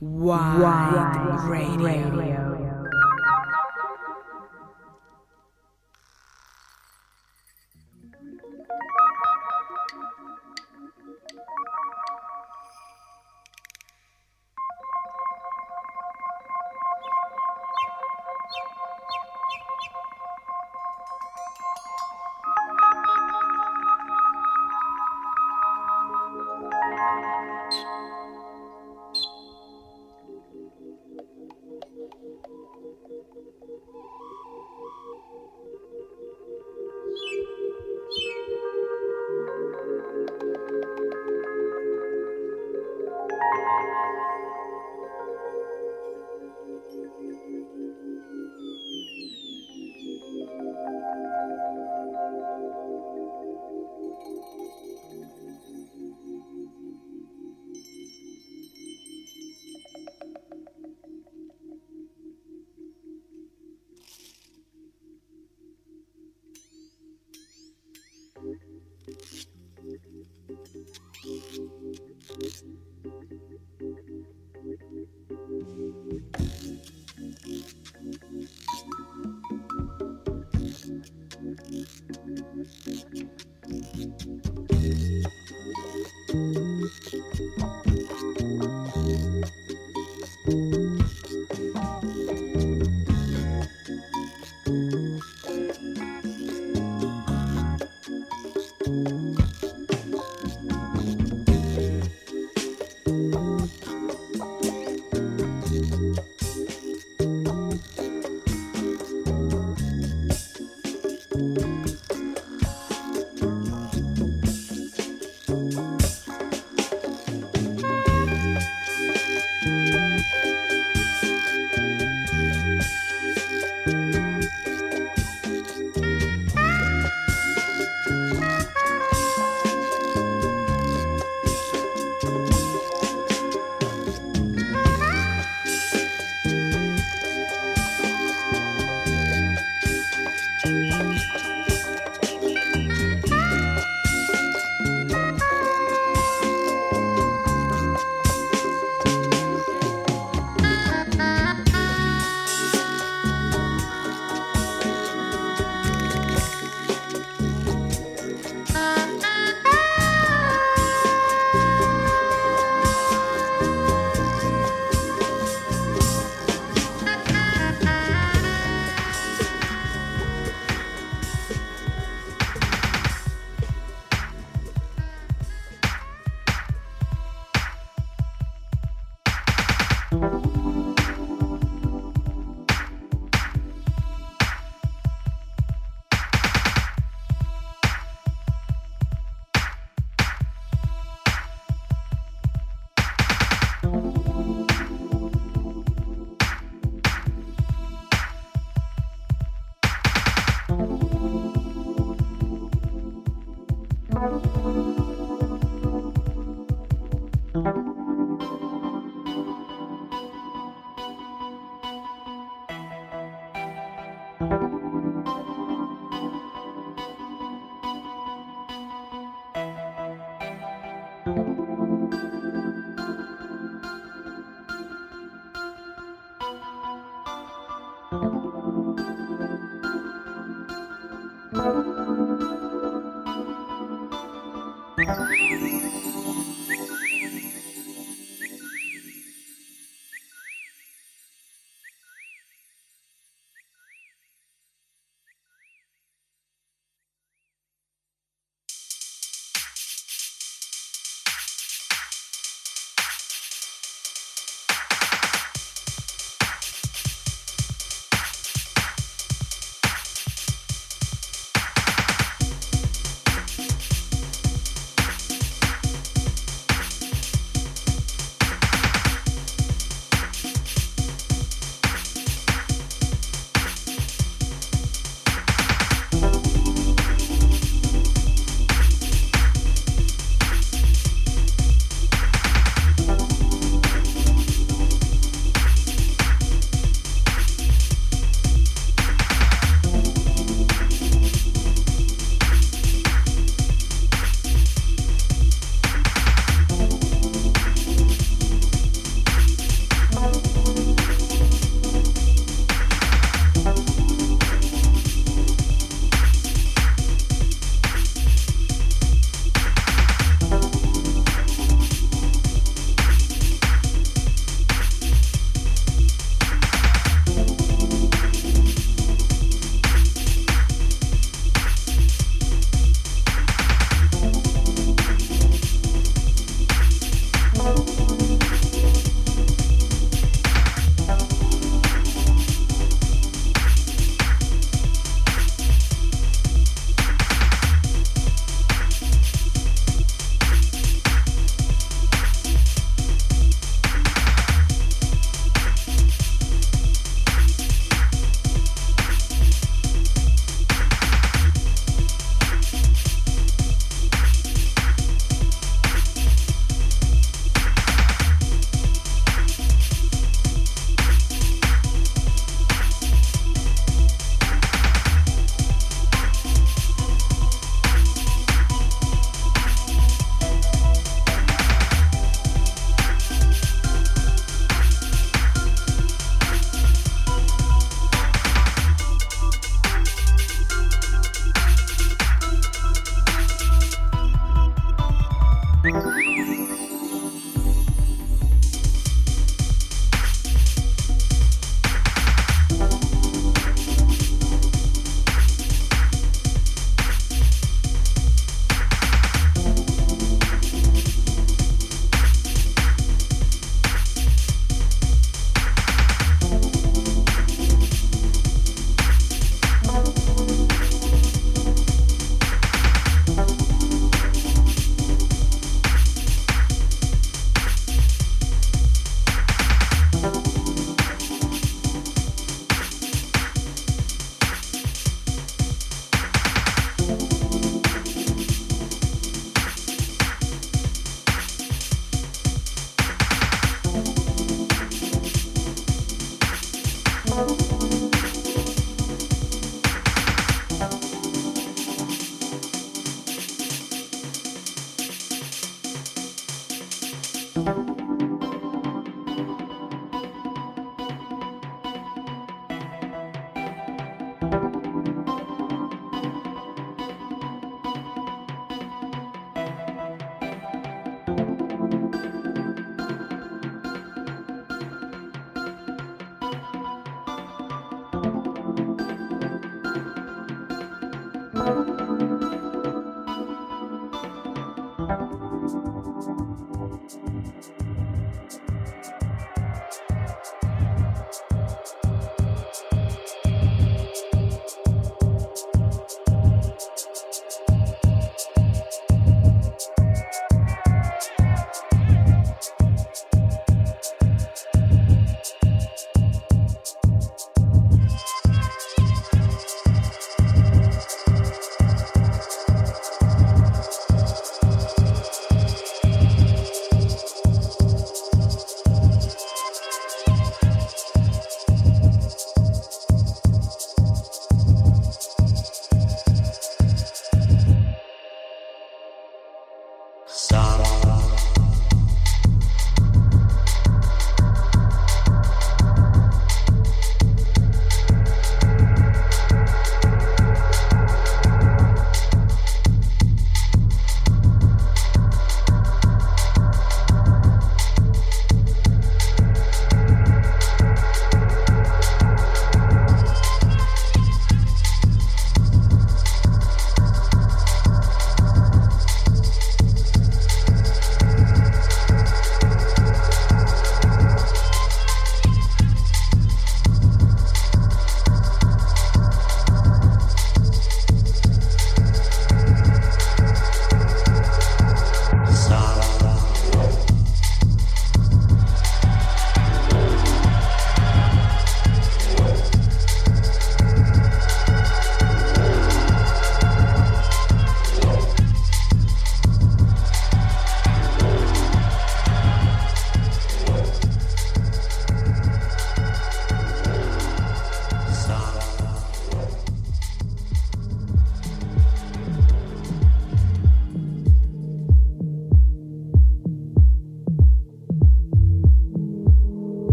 Wide, radio. Ein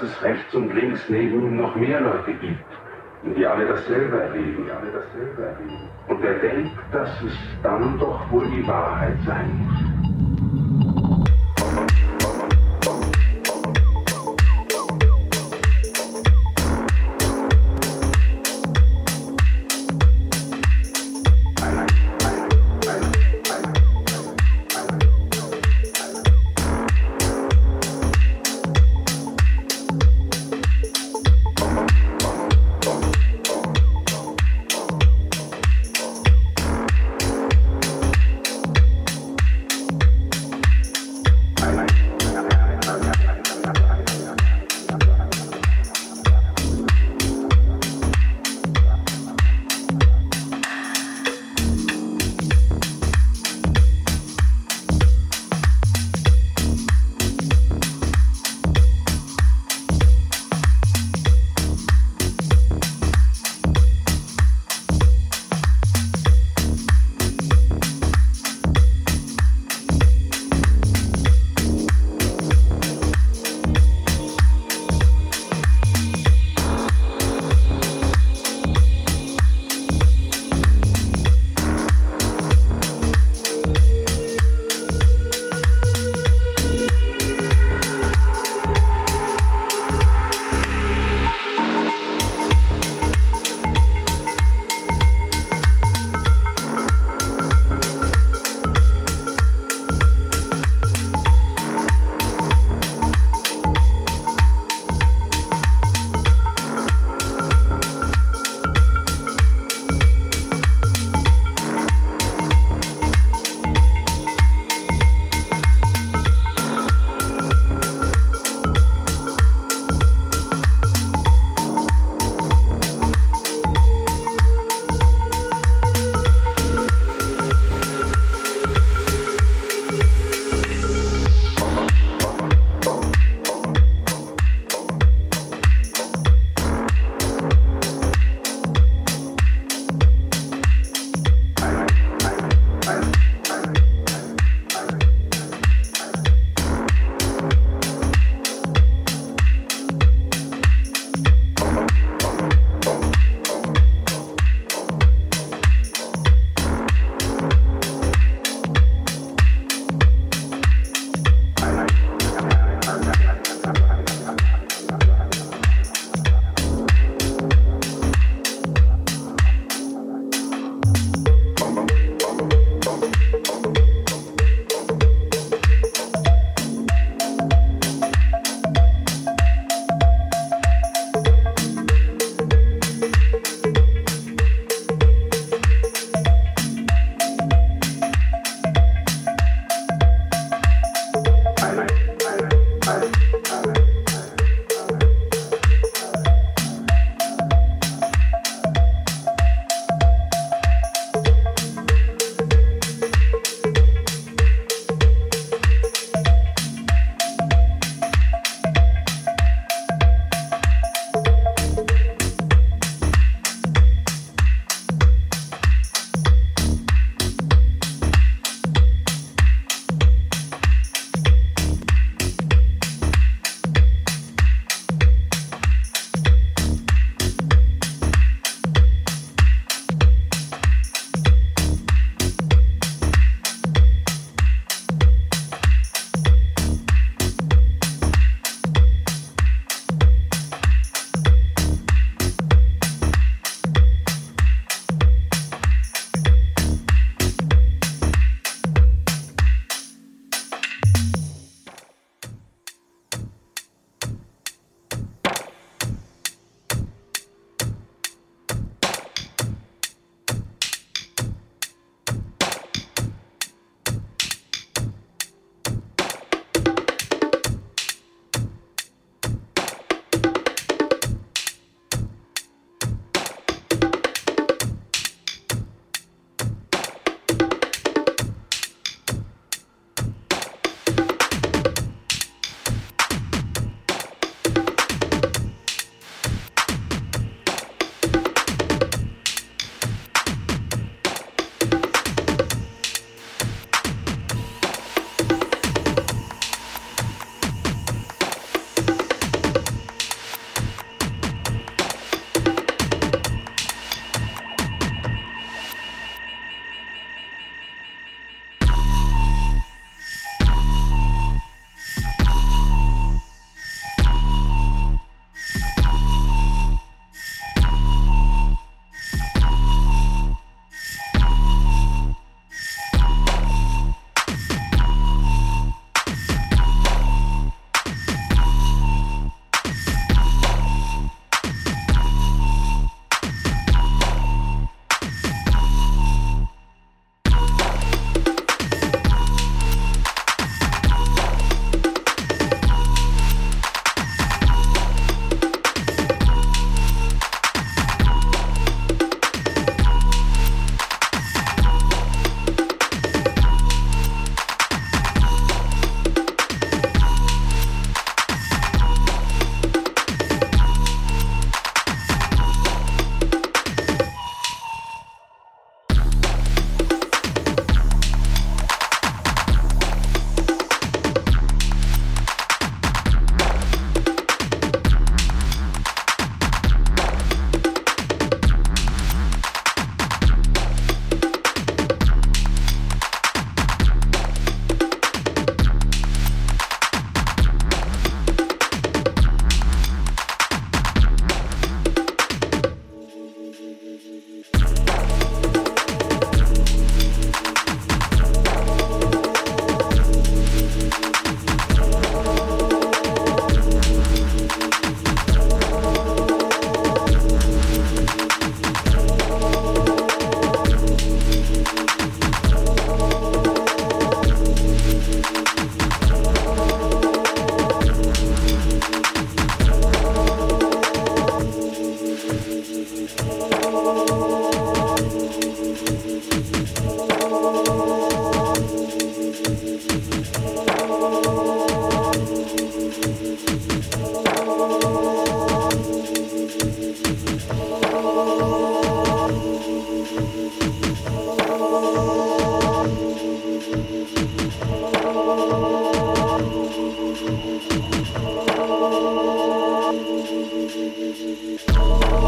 dass es rechts und links neben ihm noch mehr Leute gibt, die alle dasselbe erleben. Und er denkt, dass es dann doch wohl die Wahrheit sein muss.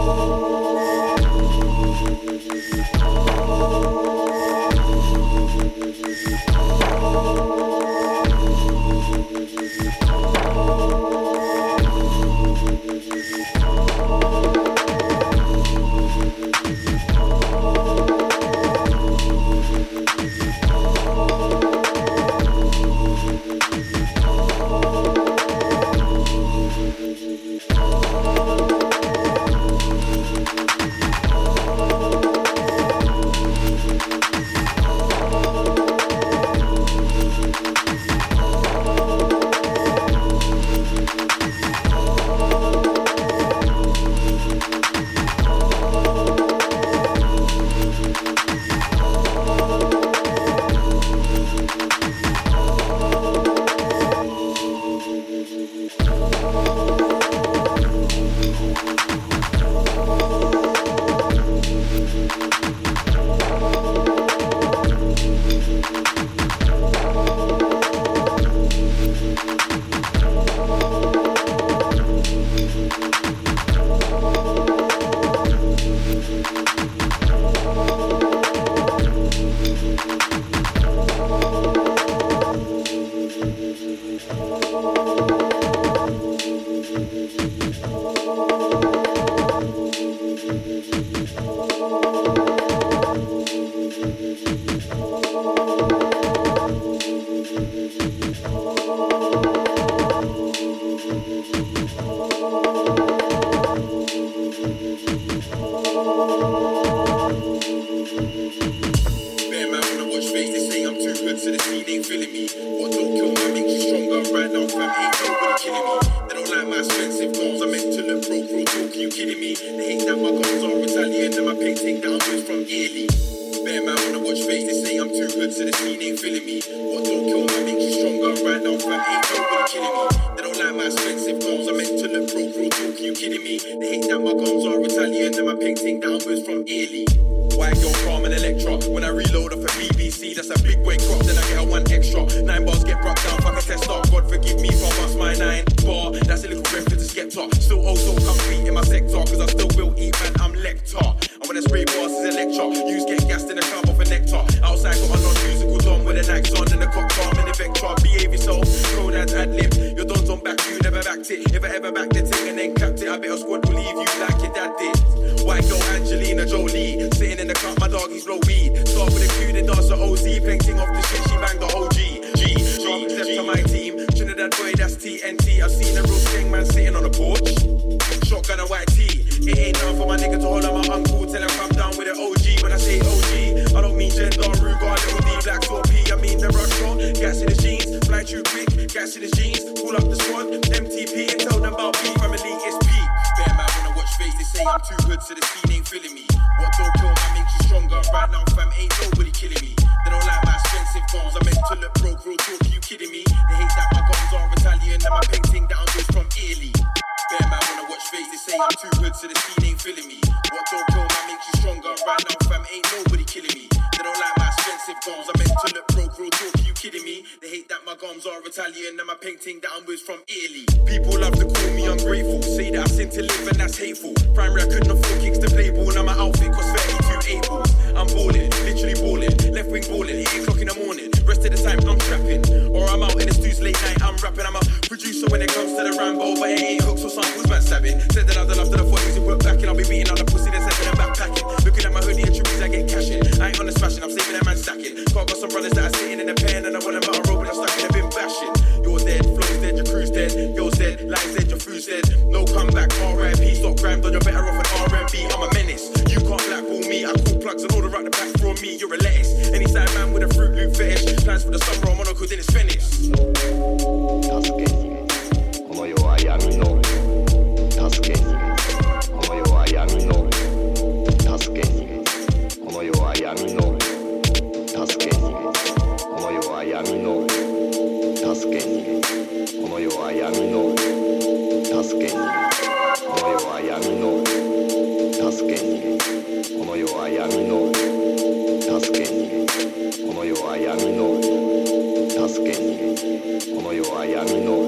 Senhor. My painting that I'm with from Italy. Bear man wanna watch face, they say I'm too hood, so the scene ain't feeling me. What don't kill man makes you stronger. Right now, fam, ain't nobody killing me. They don't like my expensive gums. I meant to look broke, real talk. You kidding me? They hate that my gums are Italian and my painting that I'm with from Italy. People love to call me ungrateful, say that I sin to live and that's hateful. Primary, I couldn't afford kicks to play ball. Now my outfit cost 32 eight. I'm balling, literally balling, left wing balling. I'm out in the stu's late night, I'm rapping, I'm a producer when it comes to the Rambo, but it ain't hooks or samples, man, stabbing. Said that I've done after the 40s and work back, and I'll be beating on the pussy that's heading back packing. Looking at my hoodie and trippies, I get cashing. I ain't on the smashing, I'm saving that man stacking. Can't got some brothers that are sitting in the pen, and I want them out of rope, and I'm stuck in a bin bashing. You're dead, flow's dead, your crew's dead, you're dead, lies dead, your food's dead. No comeback, RIP, stop grind, on you're better off an RMB. I'm a menace. You can't blackball me, I call plugs and order out the back from me, you're a lettuce. Any side man with a fruit loop fetish plans for the summer, I'm Monaco, then it's Venice. Sasuke, omoyo wa yami no. Sasuke, omoyo wa yami no. Sasuke, omoyo wa no. 助けに。この世は闇の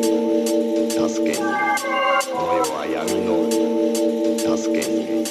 助けに。この世は闇の助けに。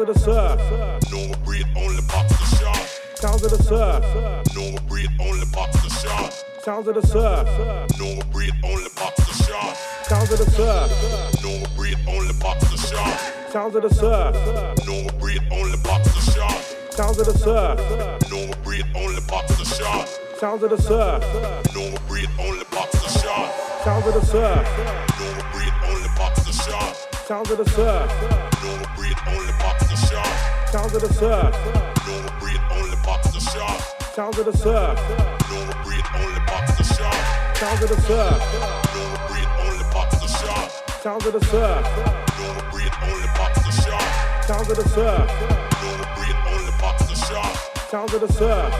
Sounds of the surf. No breed, only box the shark. Sounds of the surf. No breed, only box the shark. Sounds of the surf. No breed, only box the shark. Sounds of the surf. No breed, only box the shark. Sounds of the surf. No breed, only box the shark. Sounds of the surf. No breed, only box the shark. Sounds of the surf. No breed, only box the shark. Sounds of the surf. No breed, only box the shark. Sounds of the surf. Sounds of the surf. No breed, only box the shark. Sounds of the surf. No breed, only box the shark. Sounds of the surf. No breed, only box the shark. Sounds of the surf. No breed, only box the shark. Sounds of the surf. No breed, only box the shark. Sounds of the surf.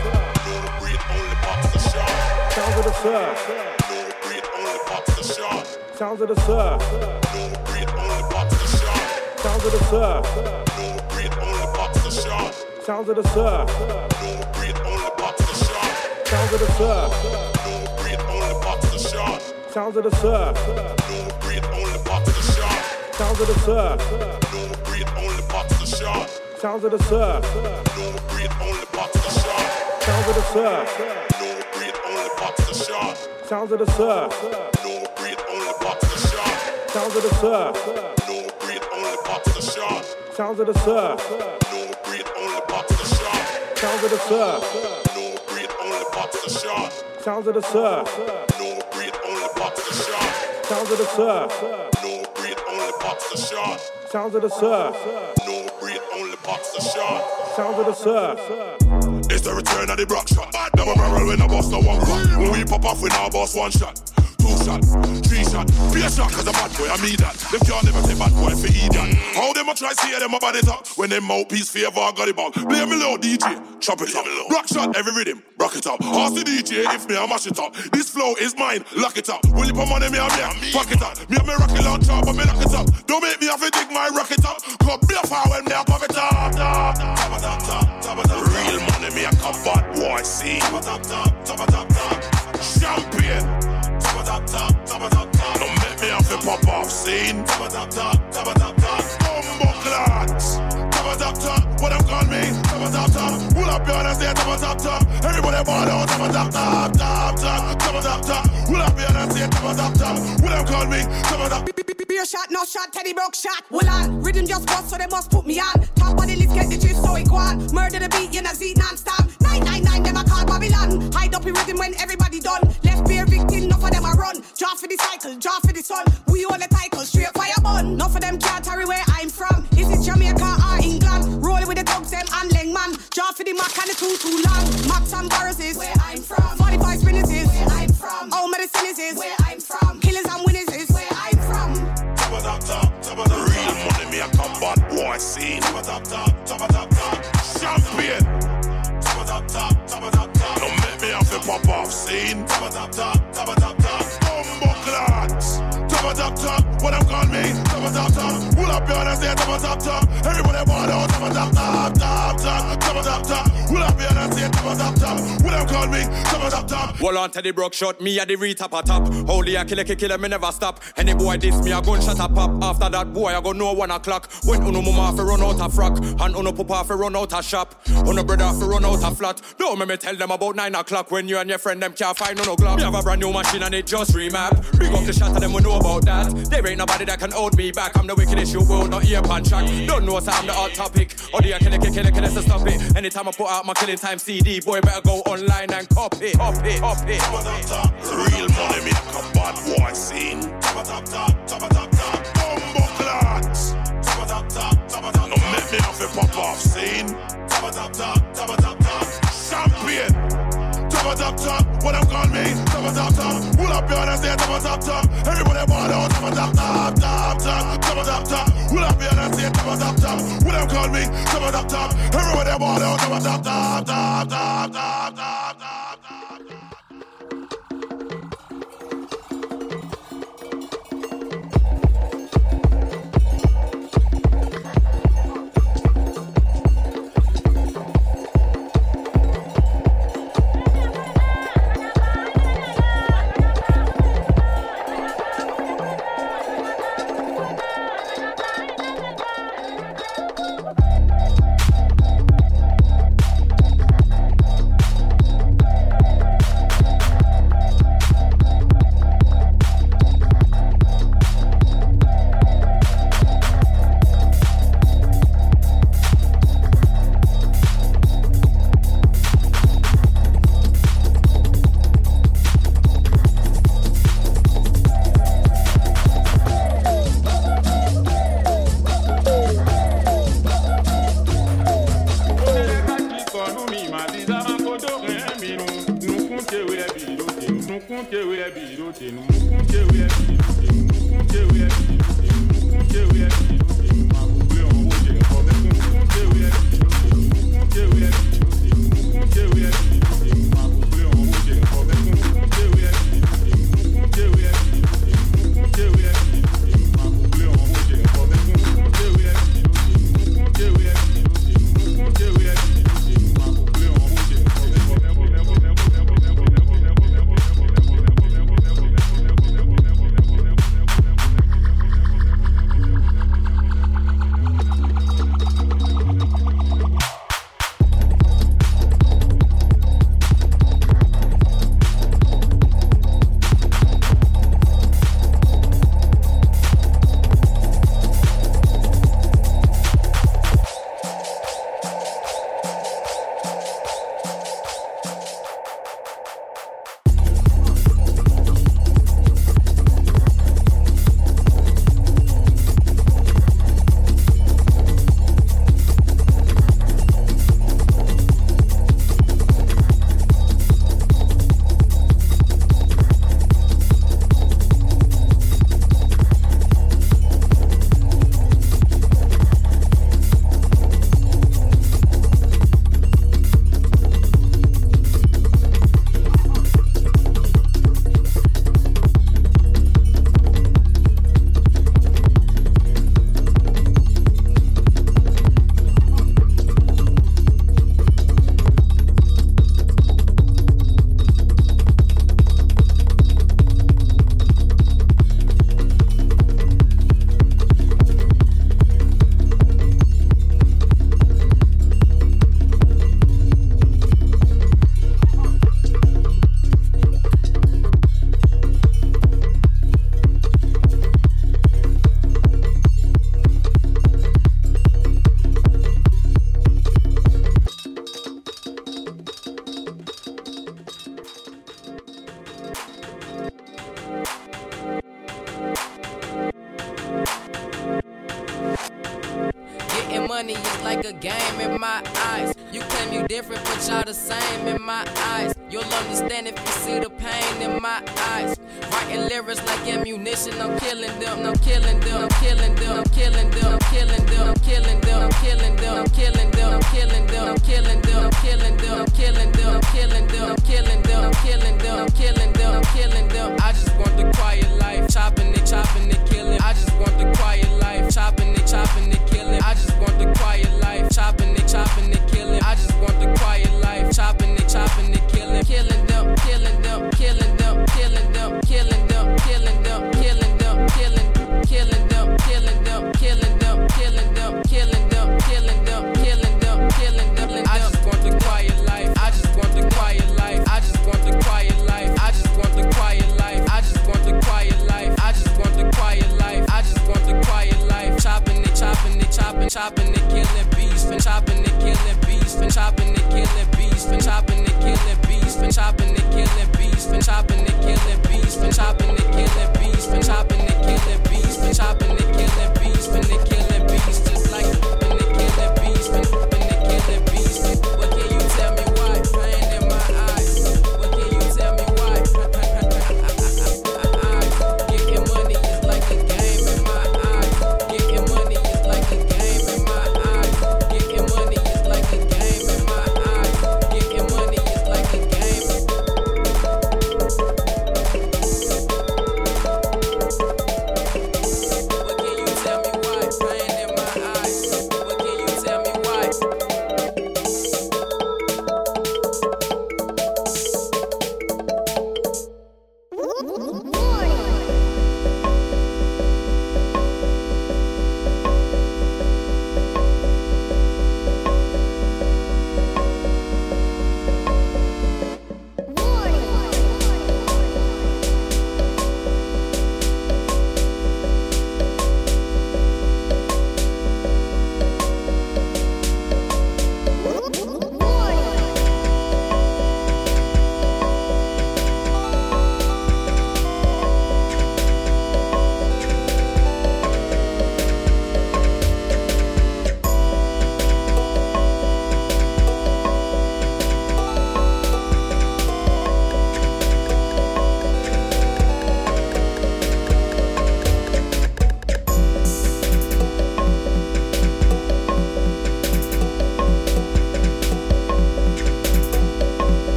No breed, only box the shark. Sounds of the surf. No breed, only box the shark. Sounds of the surf. No breed, only box the shark. Sounds of the surf. No breed, only box the shark. Sounds of the surf. No breed, only box the shark. Sounds of the surf. No breed, only box the shark. Sounds of the surf. No breed, only box the shark. Sounds of the surf. No breed, only box the shark. Sounds of the surf. No breed, only box the shark. Sounds of the surf. No breed, only box the shark. Sounds of the surf. No breed, only box the shark. Sounds of the surf. No breed, only box the shark. Sounds of the surf. Sounds of the surf. No breed, only box the shark. Sounds of the surf. No breed, only box the shark. Sounds of the surf. No breed, only box the shark. Sounds of the surf. No breed, only box the shark. Sounds of the surf. It's the return of the block shot. Double barrel when I bust no one cut. When we pop off, we now bust one shot. Shot, three shot, be a shot, cause a bad boy, I mean that. Them can't never say bad boy for idiot. How them a try see them about it up when them mouthpiece favor got it back. Play me low, DJ, chop it up. Rock shot, every rhythm, rock it up. Ask the DJ if me, I mash it up. This flow is mine, lock it up. Will you put money, me, I me, fuck it up. Me, I me rocket launcher, but me lock it up. Don't make me have to dig my rocket up. Cause be a fire when me, I pop it up. Real money, me, I come bad boy, see. Champion. Top, top, top, top, top. Don't make me have to pop off scene. Top, top, top, top, top, top. Bumbo clots. Top, top, top. What them call me? Top, top, top. Pull up your hands there. Top, top, top. Everybody ball out. Top, top, top, top, top. Top, top, top. Pull up your hands there. Top, top, top. What them call me? Top, top. Beer shot, no shot, Teddy broke shot. Hold on, rhythm just bust, so they must put me on. Top of the list, get the gist, so it go on. Murder the beat, you know, see non-stop. 999, them a call Babylon. Hide up in rhythm when everybody Draw for the cycle, draw for the sun. We all the title, straight fire bun. Enough of them can't carry where I'm from. Is it Jamaica or England? Rolling with the dogs, them and Leng man. Draw for the Mac and the too too long. Max and Barris is where I'm from. 45 spinners is where I'm from. All medicine is where I'm from. Killers and winners is where I'm from. Top, top, top, top, top. Real money, me, I come bad boy, scene. Top, top, top, top, top, top. Champion. Top, top, top, top, top, top. Don't make me have to pop off scene. Top, top, top, top, top, top. top, you understand? Top on top, top. Everybody want out, top on top, top, top, top, top top, top. Will I be understand? Top top, top. What them call me? Top, top, top. Hold on to the broke shot, me a the retap a top. Holy a killer, killer, me never stop. Any boy diss me, a gun shot a pop. After that boy, I go know one o'clock. When uno mama fi run out a frock, and uno papa fi run out a shop. Uno brother fi run out a flat. Don't make me tell them about nine o'clock when you and your friend them can't find no glock. Me have a brand new machine and it just remap. Big up the shot of them, we know about that. There ain't nobody that can hold me back. I'm the wickedest you will not ear punch track. Don't know so I'm the hot topic. Or the killer, killer, killer, killer, so stop it. Anytime I put out my killing time CD, boy better go online and copy, copy, copy. Top, top, top. Real money, I come bad boy, scene. Top, top, top, top, top, top. Bumbo clots. Top, top, top, top, top, Don't make me have to pop off scene. Top, top, top, top, top, top. Champion. Top, top, top. What them call me? Top, top, top. Pull up your hands there. Top, top, top. Everybody ball out. Top, top, top, top, top. Top, top, top. Pull up your hands there. Top, top, top. What them call me? Top, top, top. Everybody ball out. Top, top, top, top, top, top, top, top,